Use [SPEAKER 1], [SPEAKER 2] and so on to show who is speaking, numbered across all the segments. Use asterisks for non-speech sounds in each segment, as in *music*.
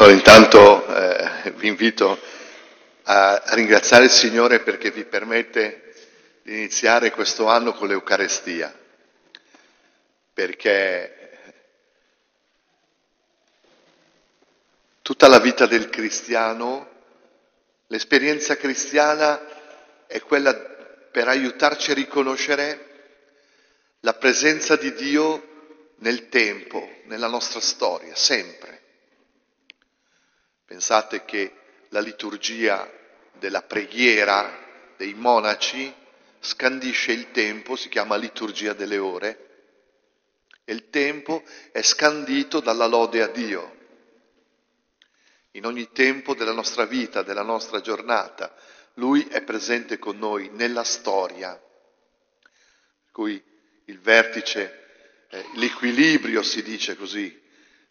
[SPEAKER 1] Allora, intanto eh, vi invito a ringraziare il Signore perché vi permette di iniziare questo anno con l'Eucarestia, perché tutta la vita del cristiano, l'esperienza cristiana è quella per aiutarci a riconoscere la presenza di Dio nel tempo, nella nostra storia, sempre. Pensate che la liturgia della preghiera dei monaci scandisce il tempo, si chiama liturgia delle ore, e il tempo è scandito dalla lode a Dio. In ogni tempo della nostra vita, della nostra giornata, Lui è presente con noi nella storia. Per cui il vertice, eh, l'equilibrio, si dice così,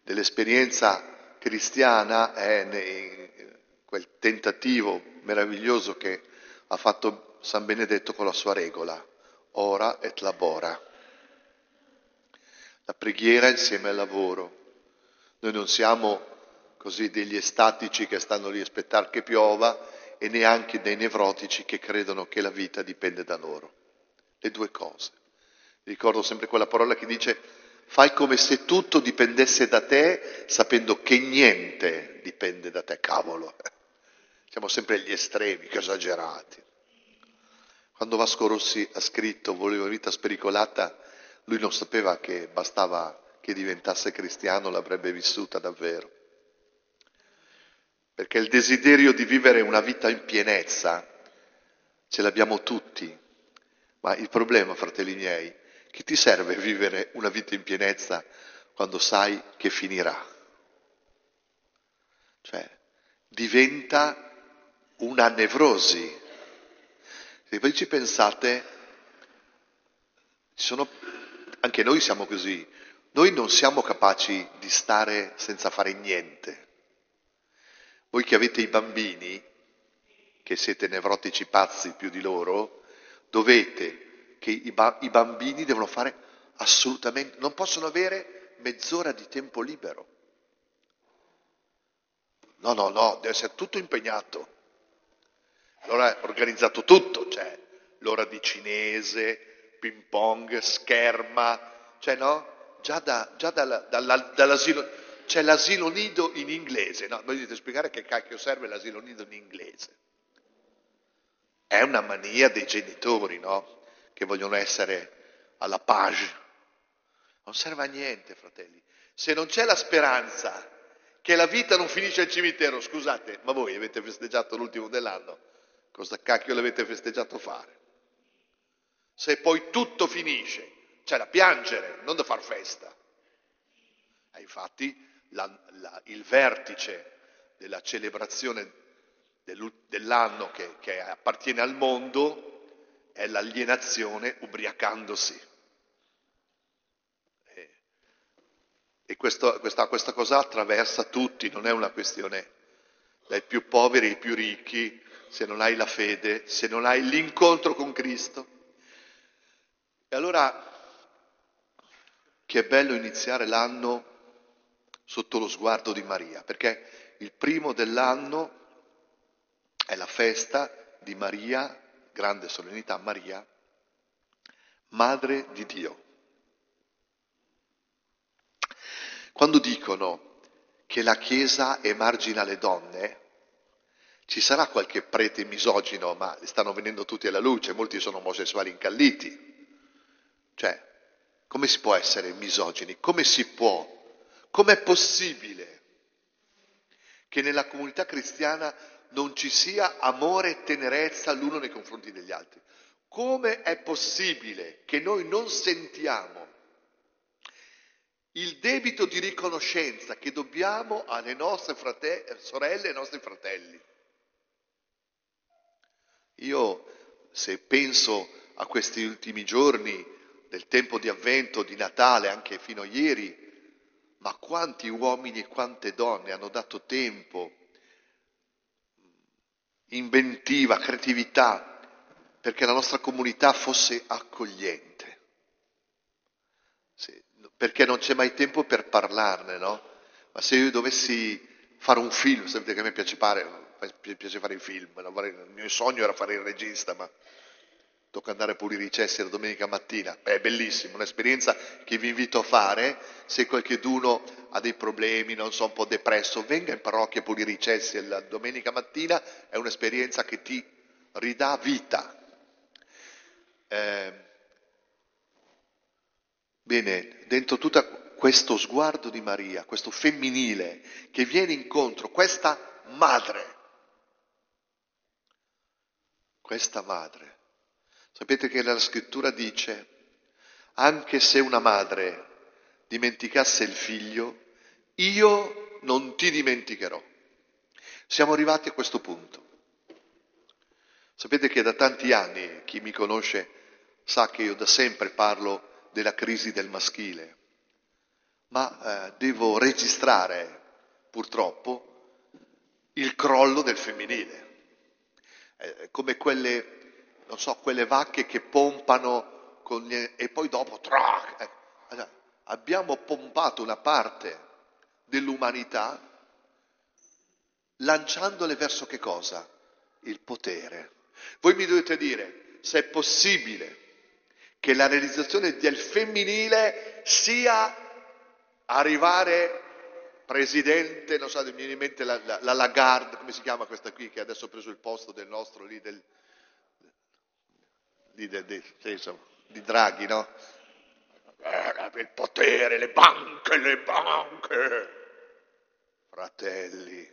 [SPEAKER 1] dell'esperienza cristiana è quel tentativo meraviglioso che ha fatto San Benedetto con la sua regola, ora et labora. La preghiera insieme al lavoro. Noi non siamo così degli estatici che stanno lì a aspettare che piova e neanche dei nevrotici che credono che la vita dipende da loro. Le due cose. Ricordo sempre quella parola che dice Fai come se tutto dipendesse da te, sapendo che niente dipende da te, cavolo. *laughs* Siamo sempre agli estremi, che esagerati. Quando Vasco Rossi ha scritto Volevo vita spericolata, lui non sapeva che bastava che diventasse cristiano, l'avrebbe vissuta davvero. Perché il desiderio di vivere una vita in pienezza ce l'abbiamo tutti, ma il problema, fratelli miei, che ti serve vivere una vita in pienezza quando sai che finirà? Cioè, diventa una nevrosi. Se voi ci pensate, sono, anche noi siamo così, noi non siamo capaci di stare senza fare niente. Voi che avete i bambini, che siete nevrotici pazzi più di loro, dovete che i, ba- i bambini devono fare assolutamente, non possono avere mezz'ora di tempo libero. No, no, no, deve essere tutto impegnato. Allora è organizzato tutto, cioè l'ora di cinese, ping pong, scherma, cioè no? Già, da, già dalla, dalla, dall'asilo, c'è l'asilo nido in inglese, no? Voi dovete spiegare che cacchio serve l'asilo nido in inglese. È una mania dei genitori, no? Che vogliono essere alla page. Non serve a niente, fratelli. Se non c'è la speranza che la vita non finisce al cimitero, scusate, ma voi avete festeggiato l'ultimo dell'anno, cosa cacchio l'avete festeggiato fare? Se poi tutto finisce, c'è da piangere, non da far festa. E infatti la, la, il vertice della celebrazione dell'anno che, che appartiene al mondo è l'alienazione ubriacandosi. E questo, questa, questa cosa attraversa tutti, non è una questione dai più poveri ai più ricchi, se non hai la fede, se non hai l'incontro con Cristo. E allora che è bello iniziare l'anno sotto lo sguardo di Maria, perché il primo dell'anno è la festa di Maria grande solennità, Maria, Madre di Dio. Quando dicono che la Chiesa emargina le donne, ci sarà qualche prete misogino, ma stanno venendo tutti alla luce, molti sono omosessuali incalliti. Cioè, come si può essere misogini? Come si può? Com'è possibile che nella comunità cristiana non ci sia amore e tenerezza l'uno nei confronti degli altri. Come è possibile che noi non sentiamo il debito di riconoscenza che dobbiamo alle nostre frate- sorelle e ai nostri fratelli? Io, se penso a questi ultimi giorni del tempo di avvento, di Natale, anche fino a ieri, ma quanti uomini e quante donne hanno dato tempo inventiva, creatività, perché la nostra comunità fosse accogliente. Sì, perché non c'è mai tempo per parlarne, no? Ma se io dovessi fare un film, sapete che a me piace fare, piace fare i film, il mio sogno era fare il regista, ma tocca andare a pulire i cessi la domenica mattina. Beh, è bellissimo, un'esperienza che vi invito a fare. Se qualcuno ha dei problemi, non so, un po' depresso, venga in parrocchia a pulire i cessi la domenica mattina, è un'esperienza che ti ridà vita. Eh, bene, dentro tutto questo sguardo di Maria, questo femminile che viene incontro, questa madre, questa madre, Sapete che la scrittura dice, anche se una madre dimenticasse il figlio, io non ti dimenticherò. Siamo arrivati a questo punto. Sapete che da tanti anni, chi mi conosce sa che io da sempre parlo della crisi del maschile, ma eh, devo registrare purtroppo il crollo del femminile, eh, come quelle non so, quelle vacche che pompano gli, e poi dopo, tra, eh, abbiamo pompato una parte dell'umanità lanciandole verso che cosa? Il potere. Voi mi dovete dire se è possibile che la realizzazione del femminile sia arrivare presidente, non so, mi viene in mente la, la, la Lagarde, come si chiama questa qui che adesso ha preso il posto del nostro lì, del, di, di, di, di Draghi, no? Eh, il potere, le banche, le banche. Fratelli,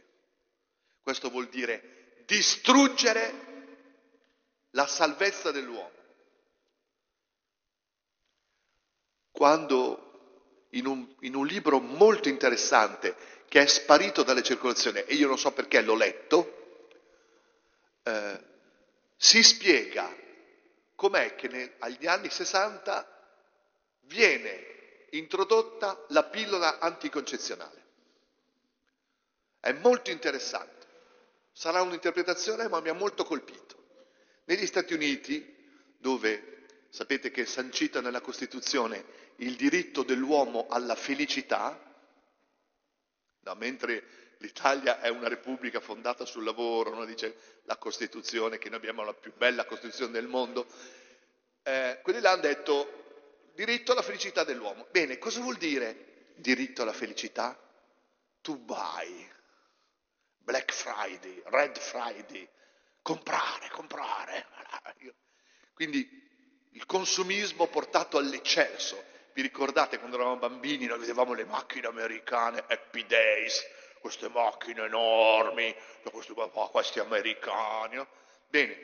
[SPEAKER 1] questo vuol dire distruggere la salvezza dell'uomo. Quando in un, in un, libro molto interessante che è sparito dalle circolazioni, e io non so perché l'ho letto, eh, si spiega com'è che negli anni 60 viene introdotta la pillola anticoncezionale. È molto interessante. Sarà un'interpretazione, ma mi ha molto colpito. Negli Stati Uniti, dove sapete che è sancita nella Costituzione il diritto dell'uomo alla felicità, no, mentre l'Italia è una repubblica fondata sul lavoro, uno dice la Costituzione, che noi abbiamo la più bella Costituzione del mondo, eh, quelli là hanno detto diritto alla felicità dell'uomo. Bene, cosa vuol dire diritto alla felicità? Tu buy, Black Friday, Red Friday, comprare, comprare. Quindi il consumismo portato all'eccesso. Vi ricordate quando eravamo bambini, noi vedevamo le macchine americane, Happy Days, queste macchine enormi, questi, oh, questi americani. Bene,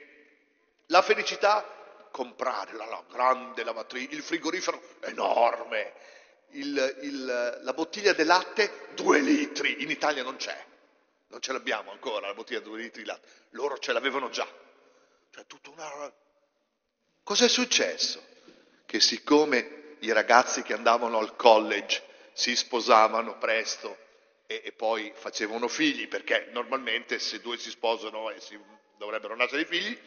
[SPEAKER 1] la felicità, comprare la, la grande lavatrice, il frigorifero enorme, il, il, la bottiglia di latte, due litri, in Italia non c'è, non ce l'abbiamo ancora la bottiglia di due litri di latte, loro ce l'avevano già. Cioè, tutta una... Cos'è successo? Che siccome i ragazzi che andavano al college si sposavano presto e, e, poi facevano figli, perché normalmente se due si sposano e si, dovrebbero nascere figli,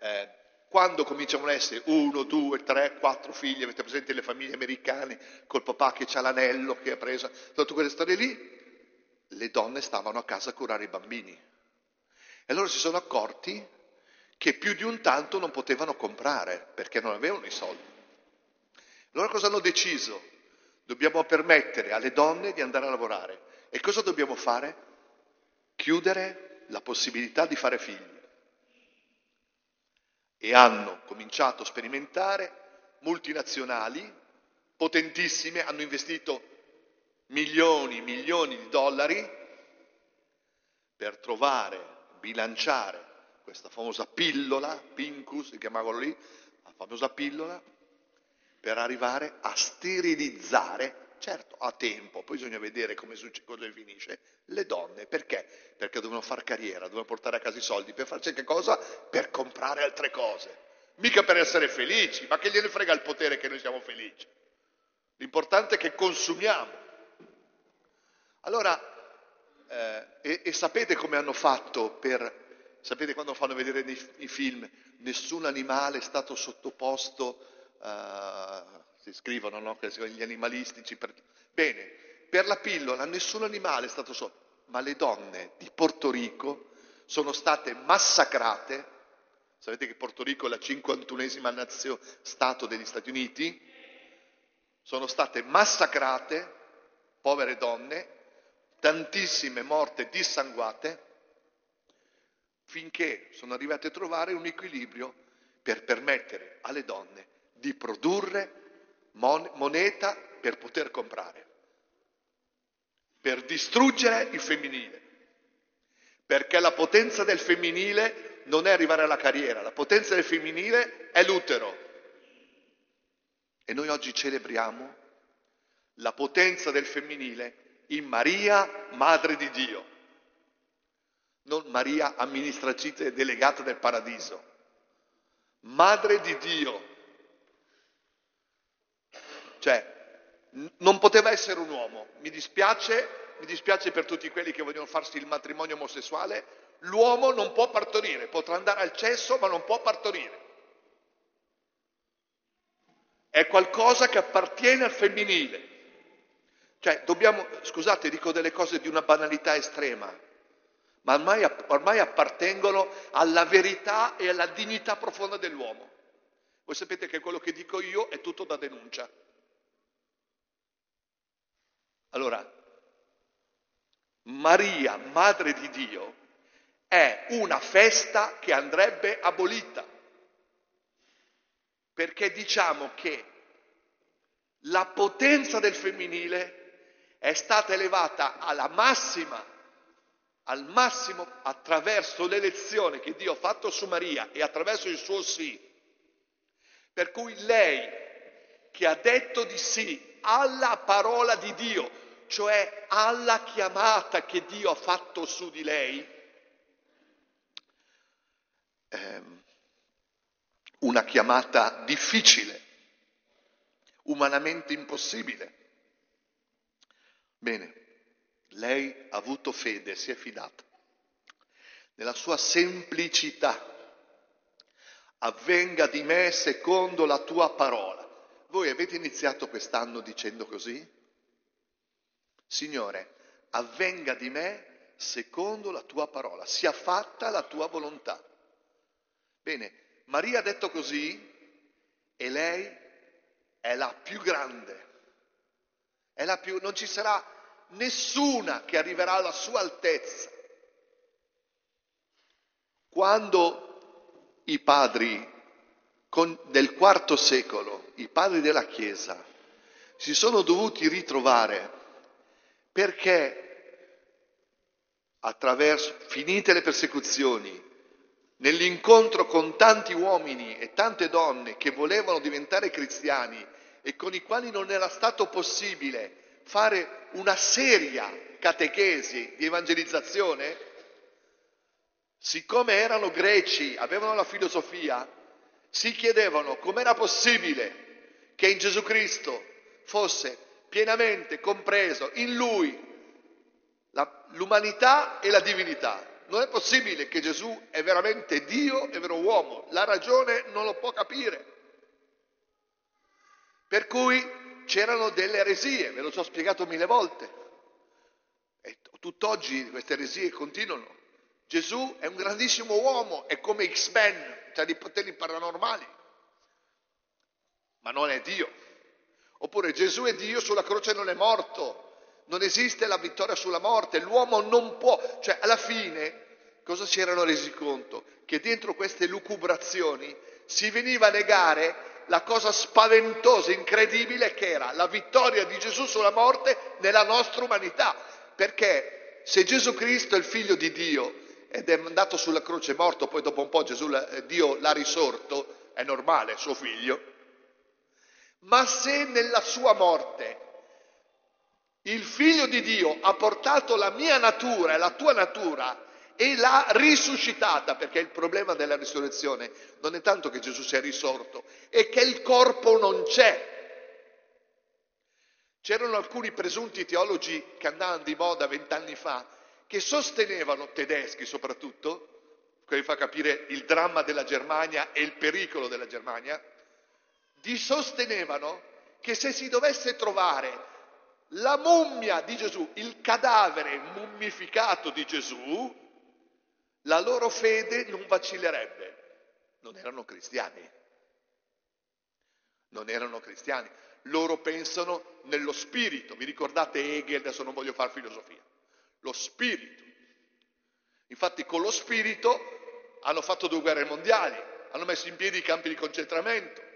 [SPEAKER 1] eh, quando cominciano ad essere uno, due, tre, quattro figli, avete presente le famiglie americane col papà che ha l'anello che ha preso, tutte quelle storie lì, le donne stavano a casa a curare i bambini. E allora si sono accorti che più di un tanto non potevano comprare perché non avevano i soldi. Allora cosa hanno deciso? Dobbiamo permettere alle donne di andare a lavorare. E cosa dobbiamo fare? Chiudere la possibilità di fare figli. E hanno cominciato a sperimentare multinazionali potentissime, hanno investito milioni, milioni di dollari per trovare, bilanciare questa famosa pillola, Pincus, si chiamavano lì, la famosa pillola, per arrivare a sterilizzare Certo, a tempo, poi bisogna vedere come succede, cosa finisce. Le donne, perché? Perché devono fare carriera, devono portare a casa i soldi per farci che cosa? Per comprare altre cose. Mica per essere felici, ma che gliene frega il potere che noi siamo felici. L'importante è che consumiamo. Allora, eh, e, e, sapete come hanno fatto per, sapete quando fanno vedere nei, i film, nessun animale è stato sottoposto uh, si scrivono, no? Che sono gli animalistici. Per... Bene, per la pillola nessun animale è stato sotto. ma le donne di Porto Rico sono state massacrate. Sapete che Porto Rico è la 51esima nazio, Stato degli Stati Uniti? Sono state massacrate, povere donne, tantissime morte dissanguate, finché sono arrivate a trovare un equilibrio per permettere alle donne di produrre mon- moneta per poter comprare, per distruggere il femminile, perché la potenza del femminile non è arrivare alla carriera, la potenza del femminile è l'utero. E noi oggi celebriamo la potenza del femminile in Maria, Madre di Dio, non Maria, amministratrice delegata del paradiso, Madre di Dio, cioè, non poteva essere un uomo. Mi dispiace, mi dispiace per tutti quelli che vogliono farsi il matrimonio omosessuale. L'uomo non può partorire, potrà andare al cesso, ma non può partorire. È qualcosa che appartiene al femminile. Cioè, dobbiamo, scusate, dico delle cose di una banalità estrema, ma ormai, ormai appartengono alla verità e alla dignità profonda dell'uomo. Voi sapete che quello che dico io è tutto da denuncia. Allora, Maria, Madre di Dio, è una festa che andrebbe abolita, perché diciamo che la potenza del femminile è stata elevata alla massima, al massimo attraverso l'elezione che Dio ha fatto su Maria e attraverso il suo sì. Per cui lei che ha detto di sì alla parola di Dio, cioè alla chiamata che Dio ha fatto su di lei, ehm, una chiamata difficile, umanamente impossibile. Bene, lei ha avuto fede, si è fidata. Nella sua semplicità, avvenga di me secondo la tua parola. Voi avete iniziato quest'anno dicendo così? Signore, avvenga di me secondo la tua parola, sia fatta la tua volontà. Bene, Maria ha detto così e lei è la più grande, è la più, non ci sarà nessuna che arriverà alla sua altezza. Quando i padri con, del quarto secolo, i padri della Chiesa, si sono dovuti ritrovare perché attraverso, finite le persecuzioni, nell'incontro con tanti uomini e tante donne che volevano diventare cristiani e con i quali non era stato possibile fare una seria catechesi di evangelizzazione, siccome erano greci, avevano la filosofia, si chiedevano com'era possibile che in Gesù Cristo fosse pienamente compreso in lui la, l'umanità e la divinità. Non è possibile che Gesù è veramente Dio e vero uomo, la ragione non lo può capire. Per cui c'erano delle eresie, ve lo so spiegato mille volte. E tutt'oggi queste eresie continuano. Gesù è un grandissimo uomo, è come X-Men, ha dei poteri paranormali, ma non è Dio. Oppure Gesù è Dio, sulla croce non è morto, non esiste la vittoria sulla morte, l'uomo non può, cioè alla fine cosa si erano resi conto? Che dentro queste lucubrazioni si veniva a negare la cosa spaventosa, incredibile che era la vittoria di Gesù sulla morte nella nostra umanità. Perché se Gesù Cristo è il figlio di Dio ed è andato sulla croce morto, poi dopo un po' Gesù, Dio l'ha risorto, è normale, suo figlio, ma se nella sua morte il figlio di Dio ha portato la mia natura e la tua natura e l'ha risuscitata, perché il problema della risurrezione non è tanto che Gesù sia risorto, è che il corpo non c'è. C'erano alcuni presunti teologi che andavano di moda vent'anni fa, che sostenevano, tedeschi soprattutto, che fa capire il dramma della Germania e il pericolo della Germania, di sostenevano che se si dovesse trovare la mummia di Gesù, il cadavere mummificato di Gesù, la loro fede non vacillerebbe. Non erano cristiani. Non erano cristiani. Loro pensano nello spirito. Vi ricordate Hegel? Adesso non voglio fare filosofia. Lo spirito. Infatti con lo spirito hanno fatto due guerre mondiali, hanno messo in piedi i campi di concentramento.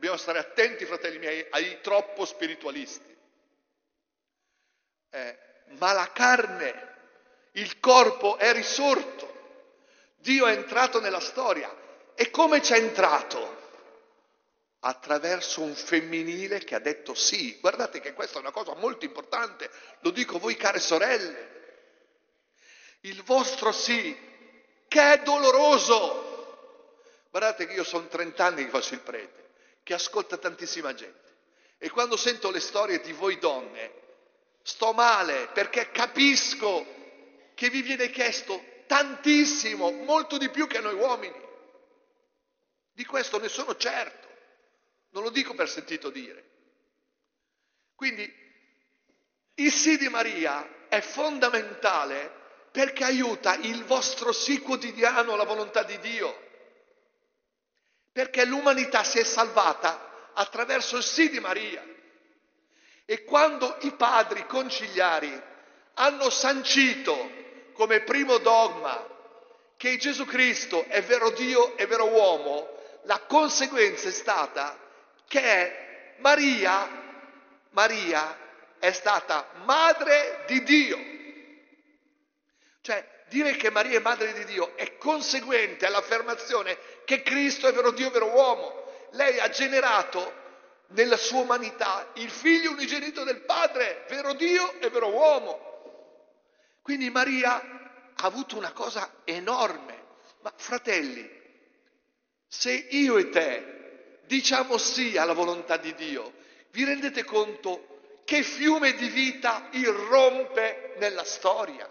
[SPEAKER 1] Dobbiamo stare attenti, fratelli miei, ai troppo spiritualisti. Eh, ma la carne, il corpo è risorto. Dio è entrato nella storia. E come c'è entrato? Attraverso un femminile che ha detto sì. Guardate che questa è una cosa molto importante, lo dico a voi care sorelle. Il vostro sì, che è doloroso. Guardate che io sono 30 anni che faccio il prete, che ascolta tantissima gente. E quando sento le storie di voi donne, sto male perché capisco che vi viene chiesto tantissimo, molto di più che a noi uomini. Di questo ne sono certo, non lo dico per sentito dire. Quindi il sì di Maria è fondamentale perché aiuta il vostro sì quotidiano alla volontà di Dio. Perché l'umanità si è salvata attraverso il sì di Maria. E quando i padri conciliari hanno sancito come primo dogma che Gesù Cristo è vero Dio e vero uomo, la conseguenza è stata che Maria, Maria è stata madre di Dio. Cioè, dire che Maria è madre di Dio è conseguente all'affermazione che Cristo è vero Dio e vero uomo. Lei ha generato nella sua umanità il figlio unigenito del Padre, vero Dio e vero uomo. Quindi Maria ha avuto una cosa enorme. Ma fratelli, se io e te diciamo sì alla volontà di Dio, vi rendete conto che fiume di vita irrompe nella storia?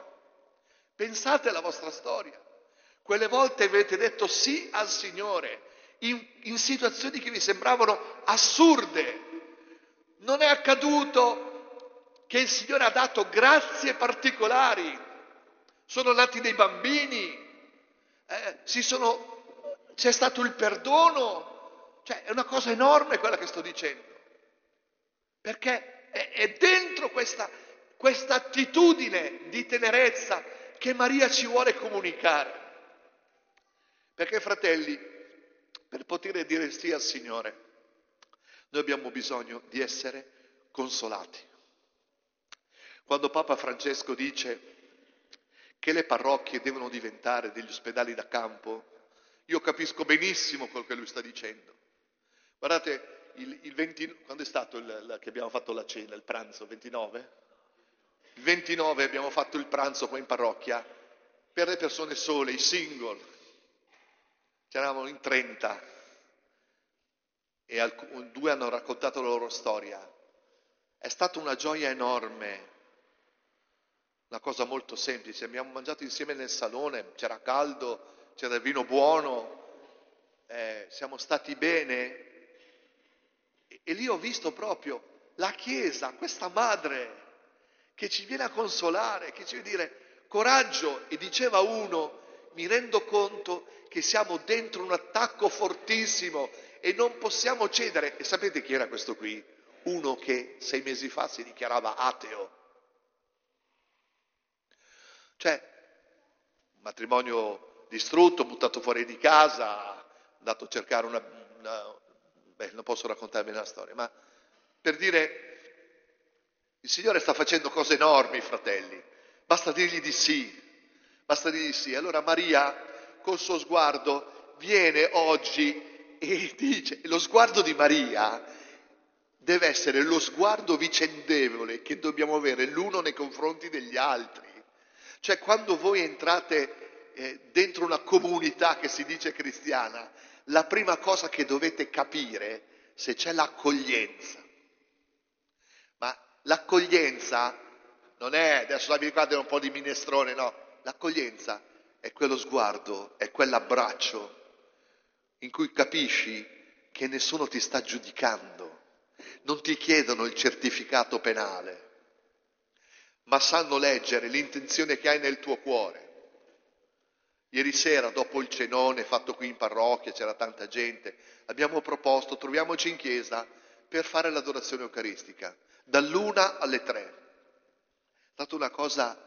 [SPEAKER 1] Pensate alla vostra storia. Quelle volte avete detto sì al Signore in, in situazioni che vi sembravano assurde. Non è accaduto che il Signore ha dato grazie particolari. Sono nati dei bambini, eh, sono, c'è stato il perdono, cioè è una cosa enorme quella che sto dicendo, perché è, è dentro questa, questa attitudine di tenerezza che Maria ci vuole comunicare. Perché fratelli, per poter dire sì al Signore, noi abbiamo bisogno di essere consolati. Quando Papa Francesco dice che le parrocchie devono diventare degli ospedali da campo, io capisco benissimo quello che lui sta dicendo. Guardate, il, il 20, quando è stato il, la, che abbiamo fatto la cena, il pranzo? 29? Il 29 abbiamo fatto il pranzo qua in parrocchia per le persone sole, i single. C'eravamo in 30 e alc- due hanno raccontato la loro storia. È stata una gioia enorme una cosa molto semplice, abbiamo mangiato insieme nel salone, c'era caldo, c'era il vino buono, eh, siamo stati bene e, e lì ho visto proprio la Chiesa, questa madre che ci viene a consolare, che ci viene a dire coraggio e diceva uno, mi rendo conto che siamo dentro un attacco fortissimo e non possiamo cedere. E sapete chi era questo qui? Uno che sei mesi fa si dichiarava ateo cioè, matrimonio distrutto, buttato fuori di casa, andato a cercare una, una beh, non posso raccontarvi la storia, ma per dire, il Signore sta facendo cose enormi, fratelli, basta dirgli di sì, basta dirgli di sì. Allora Maria, col suo sguardo, viene oggi e dice, lo sguardo di Maria deve essere lo sguardo vicendevole che dobbiamo avere l'uno nei confronti degli altri. Cioè quando voi entrate eh, dentro una comunità che si dice cristiana, la prima cosa che dovete capire se c'è l'accoglienza. L'accoglienza non è, adesso vi ricordate un po' di minestrone, no, l'accoglienza è quello sguardo, è quell'abbraccio in cui capisci che nessuno ti sta giudicando, non ti chiedono il certificato penale, ma sanno leggere l'intenzione che hai nel tuo cuore. Ieri sera, dopo il cenone fatto qui in parrocchia, c'era tanta gente, abbiamo proposto, troviamoci in chiesa per fare l'adorazione eucaristica, dall'una alle tre. È stata una cosa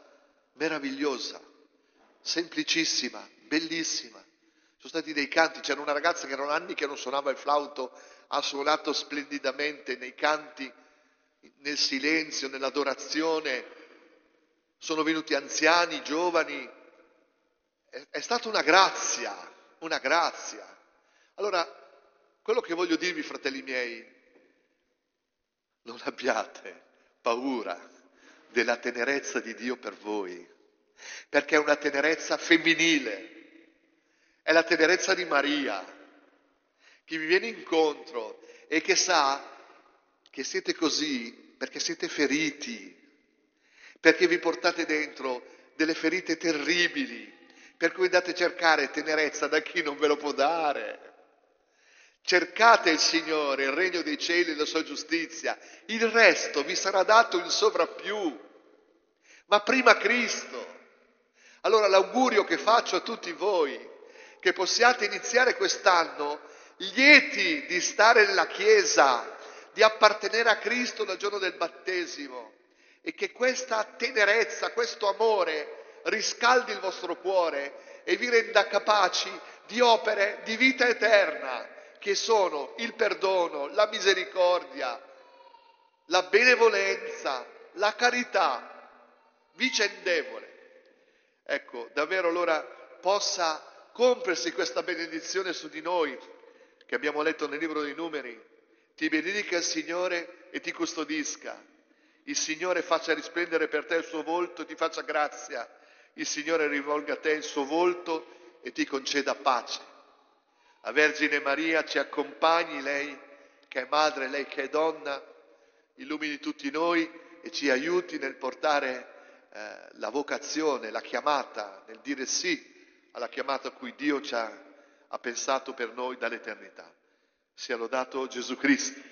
[SPEAKER 1] meravigliosa, semplicissima, bellissima. Sono stati dei canti, c'era una ragazza che erano anni che non suonava il flauto, ha suonato splendidamente nei canti, nel silenzio, nell'adorazione. Sono venuti anziani, giovani. È, è stata una grazia, una grazia. Allora, quello che voglio dirvi, fratelli miei, non abbiate paura della tenerezza di Dio per voi, perché è una tenerezza femminile, è la tenerezza di Maria, che vi viene incontro e che sa che siete così perché siete feriti, perché vi portate dentro delle ferite terribili, per cui andate a cercare tenerezza da chi non ve lo può dare. Cercate il Signore, il regno dei cieli e la sua giustizia, il resto vi sarà dato in sovrappiù, ma prima Cristo. Allora l'augurio che faccio a tutti voi, che possiate iniziare quest'anno lieti di stare nella Chiesa, di appartenere a Cristo dal giorno del battesimo e che questa tenerezza, questo amore riscaldi il vostro cuore e vi renda capaci di opere di vita eterna che sono il perdono, la misericordia, la benevolenza, la carità vicendevole. Ecco, davvero allora possa compiersi questa benedizione su di noi che abbiamo letto nel libro dei numeri. Ti benedica il Signore e ti custodisca. Il Signore faccia risplendere per te il suo volto e ti faccia grazia. Il Signore rivolga a te il suo volto e ti conceda pace. La Vergine Maria ci accompagni, lei che è madre, lei che è donna, illumini tutti noi e ci aiuti nel portare eh, la vocazione, la chiamata, nel dire sì alla chiamata a cui Dio ci ha, ha pensato per noi dall'eternità. Sia lodato Gesù Cristo.